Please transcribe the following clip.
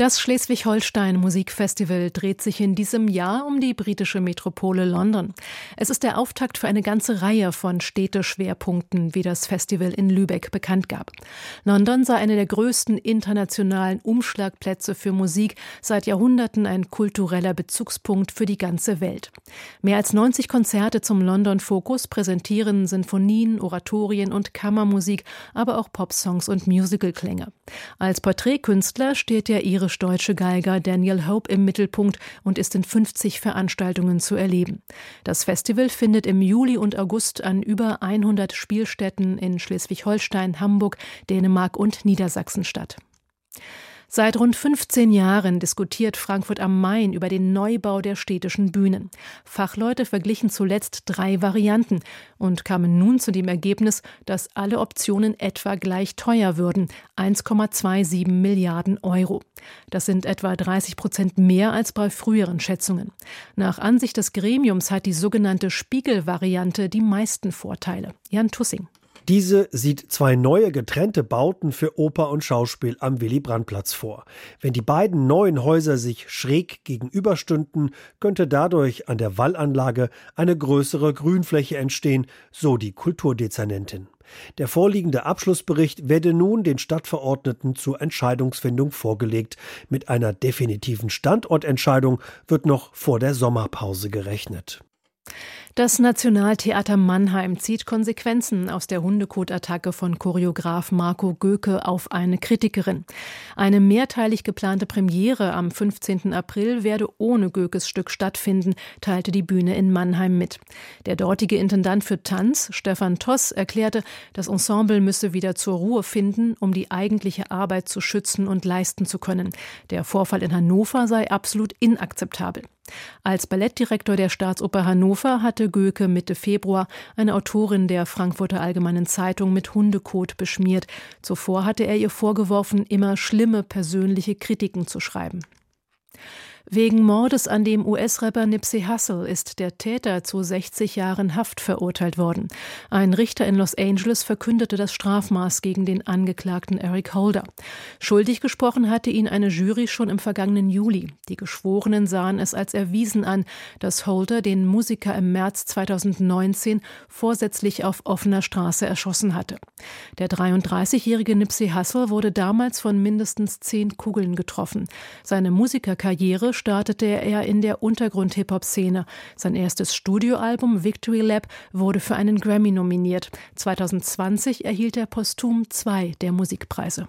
das Schleswig-Holstein Musikfestival dreht sich in diesem Jahr um die britische Metropole London. Es ist der Auftakt für eine ganze Reihe von Städteschwerpunkten, wie das Festival in Lübeck bekannt gab. London sei eine der größten internationalen Umschlagplätze für Musik, seit Jahrhunderten ein kultureller Bezugspunkt für die ganze Welt. Mehr als 90 Konzerte zum London Fokus präsentieren Sinfonien, Oratorien und Kammermusik, aber auch Popsongs und Musicalklänge. Als Porträtkünstler steht der irische irisch-deutsche Geiger Daniel Hope im Mittelpunkt und ist in 50 Veranstaltungen zu erleben. Das Festival findet im Juli und August an über 100 Spielstätten in Schleswig-Holstein, Hamburg, Dänemark und Niedersachsen statt. Seit rund 15 Jahren diskutiert Frankfurt am Main über den Neubau der städtischen Bühnen. Fachleute verglichen zuletzt drei Varianten und kamen nun zu dem Ergebnis, dass alle Optionen etwa gleich teuer würden, 1,27 Milliarden Euro. Das sind etwa 30 Prozent mehr als bei früheren Schätzungen. Nach Ansicht des Gremiums hat die sogenannte Spiegelvariante die meisten Vorteile. Jan Tussing. Diese sieht zwei neue getrennte Bauten für Oper und Schauspiel am Willy-Brandt-Platz vor. Wenn die beiden neuen Häuser sich schräg gegenüberstünden, könnte dadurch an der Wallanlage eine größere Grünfläche entstehen, so die Kulturdezernentin. Der vorliegende Abschlussbericht werde nun den Stadtverordneten zur Entscheidungsfindung vorgelegt. Mit einer definitiven Standortentscheidung wird noch vor der Sommerpause gerechnet. Das Nationaltheater Mannheim zieht Konsequenzen aus der Hundekotattacke von Choreograf Marco Göke auf eine Kritikerin. Eine mehrteilig geplante Premiere am 15. April werde ohne Gökes Stück stattfinden, teilte die Bühne in Mannheim mit. Der dortige Intendant für Tanz, Stefan Toss, erklärte, das Ensemble müsse wieder zur Ruhe finden, um die eigentliche Arbeit zu schützen und leisten zu können. Der Vorfall in Hannover sei absolut inakzeptabel. Als Ballettdirektor der Staatsoper Hannover hatte Göke Mitte Februar eine Autorin der Frankfurter Allgemeinen Zeitung mit Hundekot beschmiert. Zuvor hatte er ihr vorgeworfen, immer schlimme persönliche Kritiken zu schreiben. Wegen Mordes an dem US-Rapper Nipsey Hussle ist der Täter zu 60 Jahren Haft verurteilt worden. Ein Richter in Los Angeles verkündete das Strafmaß gegen den Angeklagten Eric Holder. Schuldig gesprochen hatte ihn eine Jury schon im vergangenen Juli. Die Geschworenen sahen es als erwiesen an, dass Holder den Musiker im März 2019 vorsätzlich auf offener Straße erschossen hatte. Der 33-jährige Nipsey Hussle wurde damals von mindestens zehn Kugeln getroffen. Seine Musikerkarriere startete er in der Untergrund-Hip-Hop-Szene. Sein erstes Studioalbum Victory Lab wurde für einen Grammy nominiert. 2020 erhielt er posthum zwei der Musikpreise.